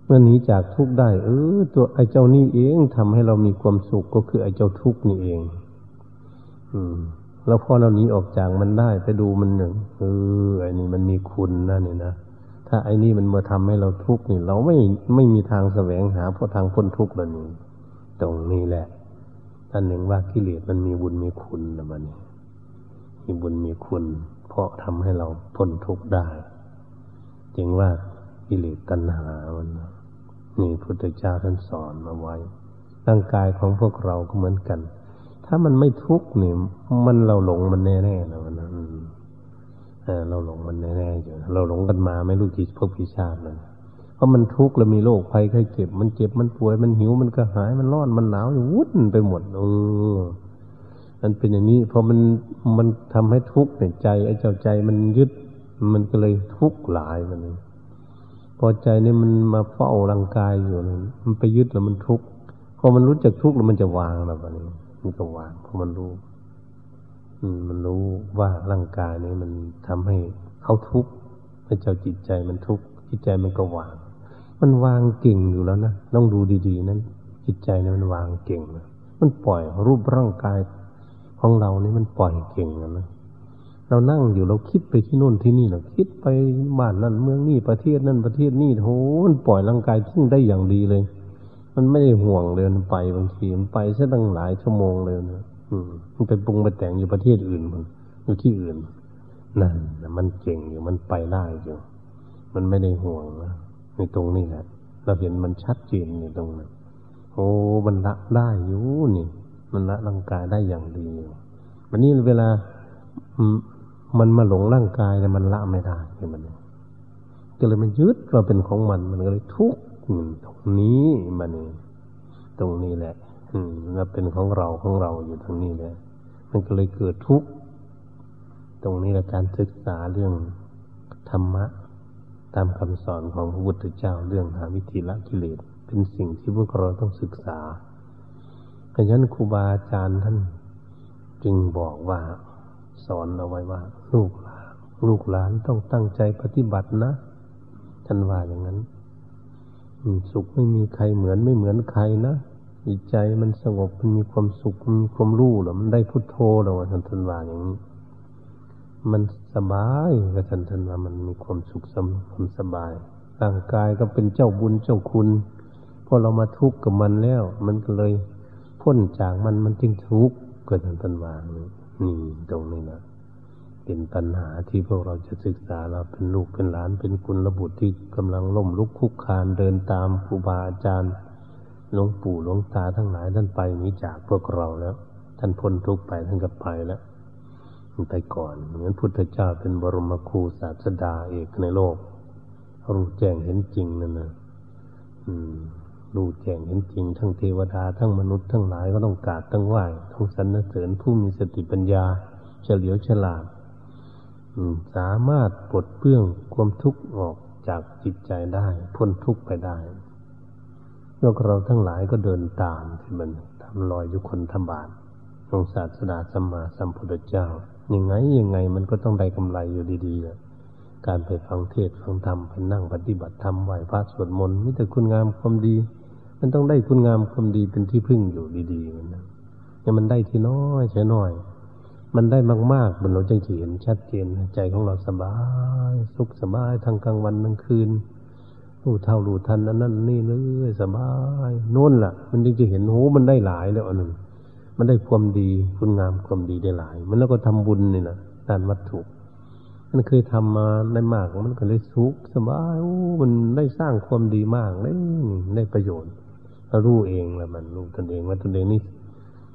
เมื่อหนีจากทุกข์ได้ เออ ตัวไอ้เจ้านี่เองทำให้เรามีความสุขก็คือไอ้เจ้าทุกข์นี่เอง อืม แล้วพอเราหนีออกจากมันได้ไปดูมันหนึ่งเออไอ้นี่มันมีคุณนะเนี่ยนะถ้าไอ้นี่มันมาทำให้เราทุกข์นี่ เราไม่ไม่มีทางแสวงหาเพราะทางพ้นทุกข์แล้วนี่ตรงนี้แหละท่านหนึ่งว่ากิเลสมันมีบุญมีคุณนะมันมีบุญมีคุณ เพราะทำให้เราพ้นทุกข์ได้ จึงว่ากิเลสตัณหามันนี่พุทธเจ้าท่านสอนมาไว้ ร่างกายของพวกเราก็เหมือนกัน ถ้ามันไม่ทุกข์นี่มันเราหลงมันแน่ๆแล้วนะเราหลงมันแน่ๆอยู่เราหลงกันมาไม่รู้กี่พวกพิชาติเลยเพราะมันทุกข์แล้วมีโรคภัยไข้เจ็บ มันเจ็บมันป่วยมันหิวมันกระหายมันร้อนมันหนาววุ่นไปหมดเออมันเป็นอย่างนี้พอมันมันทำให้ทุกข์ในใจไอ้เจ้าใจมันยึด มันก็เลยทุกข์หลายมันพอใจนี่มันมาเฝ้าร่างกายอยู่มันไปยึดแล้วมันทุกข์พอมันรู้จักทุกข์แล้วมันจะวางแล้วแบบนี้มันก็วางเพราะมันรู้มันรู้ว่าร่างกายนี้มันทำให้เขาทุกข์พระเจ้าจิตใจมันทุกข์จิตใจมันก็วาง มันวางเก่งอยู่แล้วนะต้องดูดีๆนั้น จิตใจนี่มันวางเก่งนะมันปล่อยรูปร่างกายของเรานี่มันปล่อยเก่งนะ เรานั่งอยู่เราคิดไปที่นู่นที่นี่เราคิดไปบ้านนั่นเมืองนี่ประเทศนั่นประเทศนี่โหมันปล่อยร่างกายทิ้งได้อย่างดีเลย มันไม่ได้ห่วงเลยมันไปบางทีมันไปซะตั้งหลายชั่วโมงเลยนะมันไปปรุงไปแต่งอยู่ประเทศอื่นมันอยู่ที่อื่นนั่นมันเก่งอยู่มันไปได้อยู่มันไม่ได้ห่วงนะในตรงนี้แหละ เราเห็นมันชัดเจนอยู่ตรงนั้นโอ้มันละได้อยู่นี่ มันละร่างกายได้อย่างดีวันนี้เวลา มันมาหลงร่างกายแต่มันละไม่ได้ใช่ไหมก็เลยมันยึดว่าเป็นของมัน มันก็เลยทุกข์ตรงนี้มันนี่ตรงนี้แหละ อืมแล้วเป็นของเราของเราอยู่ตรงนี้แหละมันก็เลยเกิดทุกข์ตรงนี้แหละการศึกษาเรื่องธรรมะ ตามคำสอนของพระพุทธเจ้าเรื่องหาวิธีละกิเลสเป็นสิ่งที่พวกเราต้องศึกษาเพราะฉะนั้นครูบาอาจารย์ท่านจึงบอกว่า สอนเอาไว้ว่า ลูกหลานลูกหลานต้องตั้งใจปฏิบัตินะท่านว่าอย่างนั้นสุขไม่มีใครเหมือนไม่เหมือนใครนะจิตใจมันสงบมันมีความสุขมันมีความรู้หรอมันได้พุทโธหรอท่านท่านว่าอย่างนี้มันสบายก็ท่านท่านว่ามันมีความสุขสมความสบายร่างกายก็เป็นเจ้าบุญเจ้าคุณพอเรามาทุกข์กับมันแล้ว มันก็เลยพ้นจากมันมันจึงทุกข์ก็ท่านท่านว่านี่ นี่ตรงนี้นะเป็นปัญหาที่พวกเราจะศึกษาเราเป็นลูกเป็นหลานเป็นกุลบุตรที่กำลังล่มลุกคุกคานเดินตามครูบาอาจารย์หลวงปู่หลวงตาทั้งหลายท่านไปนี้จากพวกเราแล้ว ท่านพ้นทุกไปท่านก็ไปแล้วไปก่อนเหมือนพุทธเจ้าเป็นบรมครูศาสดาเอกในโลกรู้แจ้งเห็นจริงนั่นนะอืม รู้แจ้งเห็นจริง ทั้งเทวดาทั้งมนุษย์ทั้งหลายก็ต้องกราบต้องไหว้ต้องสรรเสริญผู้มีสติปัญญาเฉลียวฉลาดสามารถปลดเปลื้องความทุกข์ออกจากจิตใจได้พ้นทุกข์ไปได้พวกเราทั้งหลายก็เดินตามที่มันทำลอยอยู่คนธบาตองศาสดาสัมมาสัมพุทธเจ้ายังไงยังไงมันก็ต้องได้กำไรอยู่ดีๆการไปฟังเทศฟังธรรมไปนั่งปฏิบัติธรรมไหวพระสวดมนต์มิแต่คุณงามความดี มันต้องได้คุณงามความดีเป็นที่พึ่งอยู่ดีๆมันนะเนี่ยมันได้ที่น้อยใช่น้อย มันได้มากๆมันเราจึงจะเห็นชัดเจนใจของเราสบาย สุขสบายทั้งกลางวันทั้งคืนรู้เท่ารู้ทันนั้นนั่นนี่เลยสบายโน่นล่ะ มันจึงจะเห็นโอ้มันได้หลายแล้วอันนึงมันได้ความดีคุณงามความดีได้หลาย มันแล้วก็ทำบุญนี่นะด้านวัตถุมันเคยทำมาได้มากมันก็เลยสุขสบายโอ้มันได้สร้างความดีมากเลยได้ประโยชน์ เรารู้เองแหละมันรู้ตนเองว่าตนเองนี่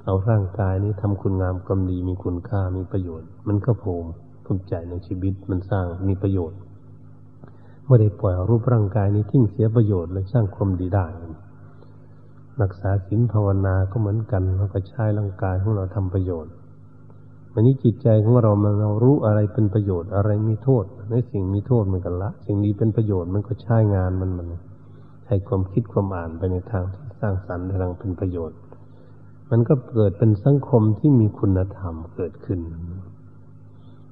เอาร่างกายนี้ทำคุณงามความดีมีคุณค่ามีประโยชน์ มันก็ภูมิภูมิใจในชีวิตมันสร้างมีประโยชน์ไม่ได้ปล่อยรูปร่างกายนี้ทิ้งเสียประโยชน์และสร้างความดีได้รักษาศีลภาวนาก็เหมือนกันเราก็ใช้ร่างกายของเราทำประโยชน์วันนี้จิตใจของเรามันเรารู้อะไรเป็นประโยชน์อะไรมีโทษ ในสิ่งมีโทษมันกันละ สิ่งนี้เป็นประโยชน์มันก็ใช้งานมันมันใช้ความคิดความอ่านไปในทางที่ สร้างสรรค์ในทางเป็นประโยชน์ มันก็เกิดเป็นสังคมที่มีคุณธรรมเกิดขึ้น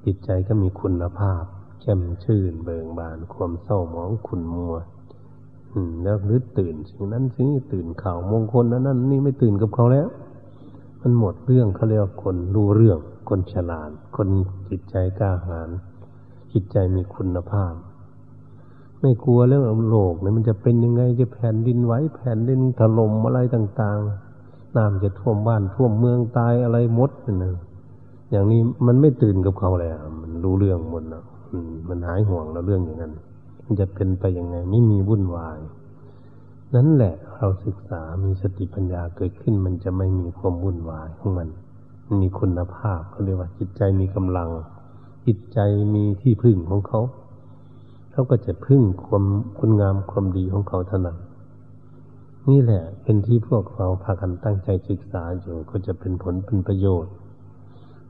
จิตใจก็มีคุณภาพแช่มชื่นเบิกบาน ความเศร้าหมองขุ่นมัวแล้วหรือตื่นสิ่งนั้นสิ่งนี้ตื่นข่าวมงคลนั้นนั่นนี่ไม่ตื่นกับเขาแล้ว มันหมดเรื่องเขาเรียกคนรู้เรื่อง คนฉลาดคนจิตใจกล้าหาญจิตใจมีคุณภาพ ไม่กลัวเรื่องโลกเนี่ยมันจะเป็นยังไงจะแผ่นดินไหวแผ่นดินถล่มอะไรต่างๆน้ำจะท่วมบ้านท่วมเมืองตายอะไรมดเนี่ยอย่างนี้มันไม่ตื่นกับเขาเลยมันรู้เรื่องหมดนะมันหายห่วงเราเรื่องอย่างนั้น มันจะเป็นไปยังไง ไม่มีวุ่นวาย นั่นแหละเราศึกษามีสติปัญญาเกิดขึ้น มันจะไม่มีความวุ่นวายของมันมีคุณภาพเขาเรียกว่าจิตใจมีกำลัง จิตใจมีที่พึ่งของเขา เขาก็จะพึ่งความคุณงามความดีของเขาเท่านั้นนี่แหละเป็นที่พวกเราพากันตั้งใจศึกษาอยู่ก็จะเป็นผลเป็นประโยชน์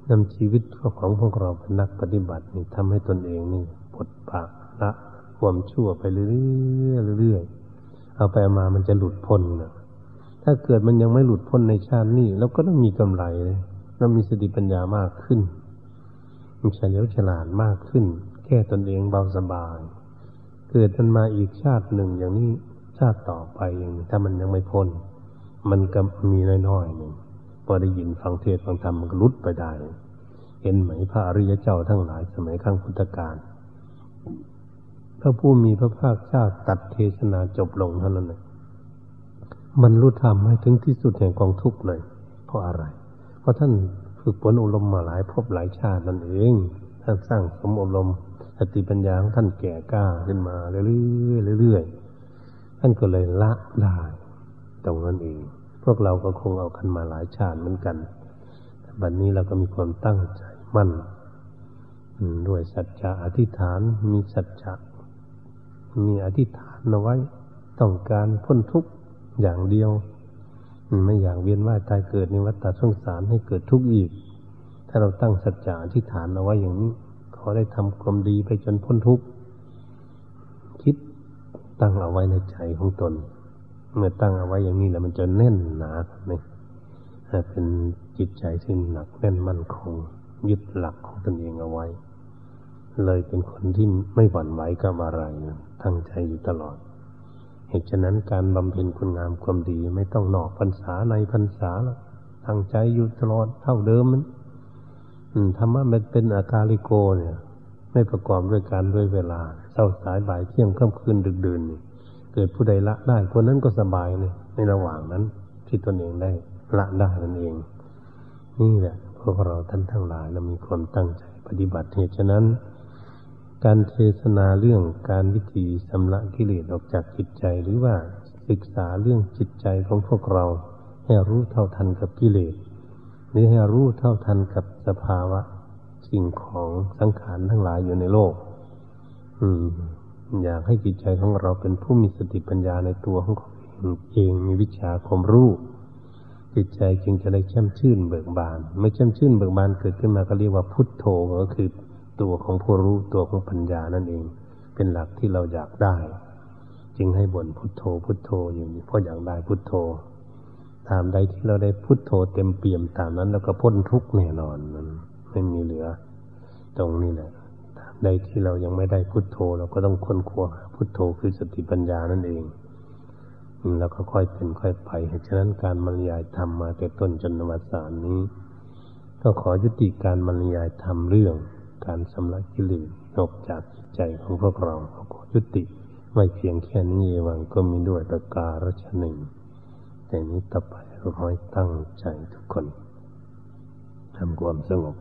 นำชีวิตของพวกเราเป็นนักปฏิบัตินี่ทำให้ตนเองนี่ปลดปะละความชั่วไปเรื่อยๆเรื่อยๆเอาไปมามันจะหลุดพ้นนะถ้าเกิดมันยังไม่หลุดพ้นในชาตินี้เราก็ต้องมีกำไรเลยเรามีสติปัญญามากขึ้นมีเฉลียวฉลาดมากขึ้นแค่ตนเองเบาสบาย เกิดมันมาอีกชาติหนึ่งอย่างนี้ชาติต่อไปอย่างนี้ถ้ามันยังไม่พ้น มันก็มีน้อยๆหนึ่งพอได้ยินฟังเทศฟังธรรมมันก็ลุดไปได้ เห็นไหมพระอริยเจ้าทั้งหลายสมัยข้างพุทธกาลพระผู้มีพระภาคเจ้าตัดเทศนาจบลงเท่านั้นเลยมันรู้ธรรมให้ถึงที่สุดแห่งกองทุกข์เลย เพราะอะไร เพราะท่านฝึกฝนอบรมมาหลายภพหลายชาตินั่นเอง ท่านสร้างสมอบรม สติปัญญาของท่านแก่กล้าขึ้นมาเรื่อยๆเรื่อยๆท่านก็เลยละได้ตรงนั้นเอง พวกเราก็คงเอากันมาหลายชาติเหมือนกันแต่บัดนนี้เราก็มีความตั้งใจมั่นด้วยสัจจะอธิษฐานมีสัจจะมีอธิษฐานเอาไว้ ต้องการพ้นทุกข์อย่างเดียว ไม่อยากเวียนว่ายตายเกิดในวัฏฏะสงสารให้เกิดทุกข์อีก ถ้าเราตั้งสัจจะอธิษฐานเอาไว้อย่างนี้ ขอได้ทำความดีไปจนพ้นทุกข์คิดตั้งเอาไว้ในใจของตน เมื่อตั้งเอาไว้อย่างนี้แล้วมันจะแน่นหนาไหมเป็นจิตใจที่หนักแน่นมั่นคง ยึดหลักของตนเองเอาไว้ เลยเป็นคนที่ไม่หวั่นไหวกับอะไรตั้งใจอยู่ตลอดเหตุฉะนั้นการบำเพ็ญคุณงามความดีไม่ต้องนอกพรรษาในพรรษาตั้งใจอยู่ตลอดเท่าเดิมมัน ธรรมะมันเป็นอาการลิโกเนี่ย ไม่ประกอบด้วยการด้วยเวลาเช้าสายบ่ายเที่ยงค่ำคืนดึกดื่นนี่เกิดผู้ใดละได้คนนั้นก็สบายเลยในระหว่างนั้นที่ตนเองได้ละได้นั่นเอง นี่แหละพวกเราท่านทั้งหลายเรามีความตั้งใจปฏิบัติเหตุฉะนั้น การเทศนาเรื่องการวิธีสำละกิเลสออกจากจิตใจหรือว่าศึกษาเรื่องจิตใจของพวกเราให้รู้เท่าทันกับกิเลส หรือให้รู้เท่าทันกับสภาวะ สิ่งของสังขารทั้งหลายอยู่ในโลก อืม อยากให้จิตใจของเราเป็นผู้มีสติปัญญาในตัวของเองมีวิชาความรู้จิตใจจึงจะได้แช่มชื่นเบิกบาน ไม่แช่มชื่นเบิกบานเกิดขึ้นมาก็เรียกว่าพุทโธก็คือตัวของผู้รู้ตัวของปัญญานั่นเอง เป็นหลักที่เราอยากได้ จึงให้บ่นพุทโธพุทโธอยู่เพราะอยากได้พุทโธ ตามใดที่เราได้พุทโธเต็มเปี่ยมตามนั้นแล้วก็พ้นทุกข์แน่นอนมันไม่มีเหลือ ตรงนี้แหละตามใดที่เรายังไม่ได้พุทโธ เราก็ต้องค้นคว้าพุทโธคือสติปัญญานั่นเองแล้วก็ค่อยเป็นค่อยไปฉะนั้นการบรรยายธรรมมาแต่ต้นจนนวสานนี้ ก็ขอยุติการบรรยายธรรมเรื่อง การสำลักกิเลสออกจากใจของพวกเราขอยุติไม่เพียงแค่นี้เองก็มีด้วยประการฉหนึ่ง แต่นี้ต่อไปเราขอให้ตั้งใจทุกคนทำความสงบ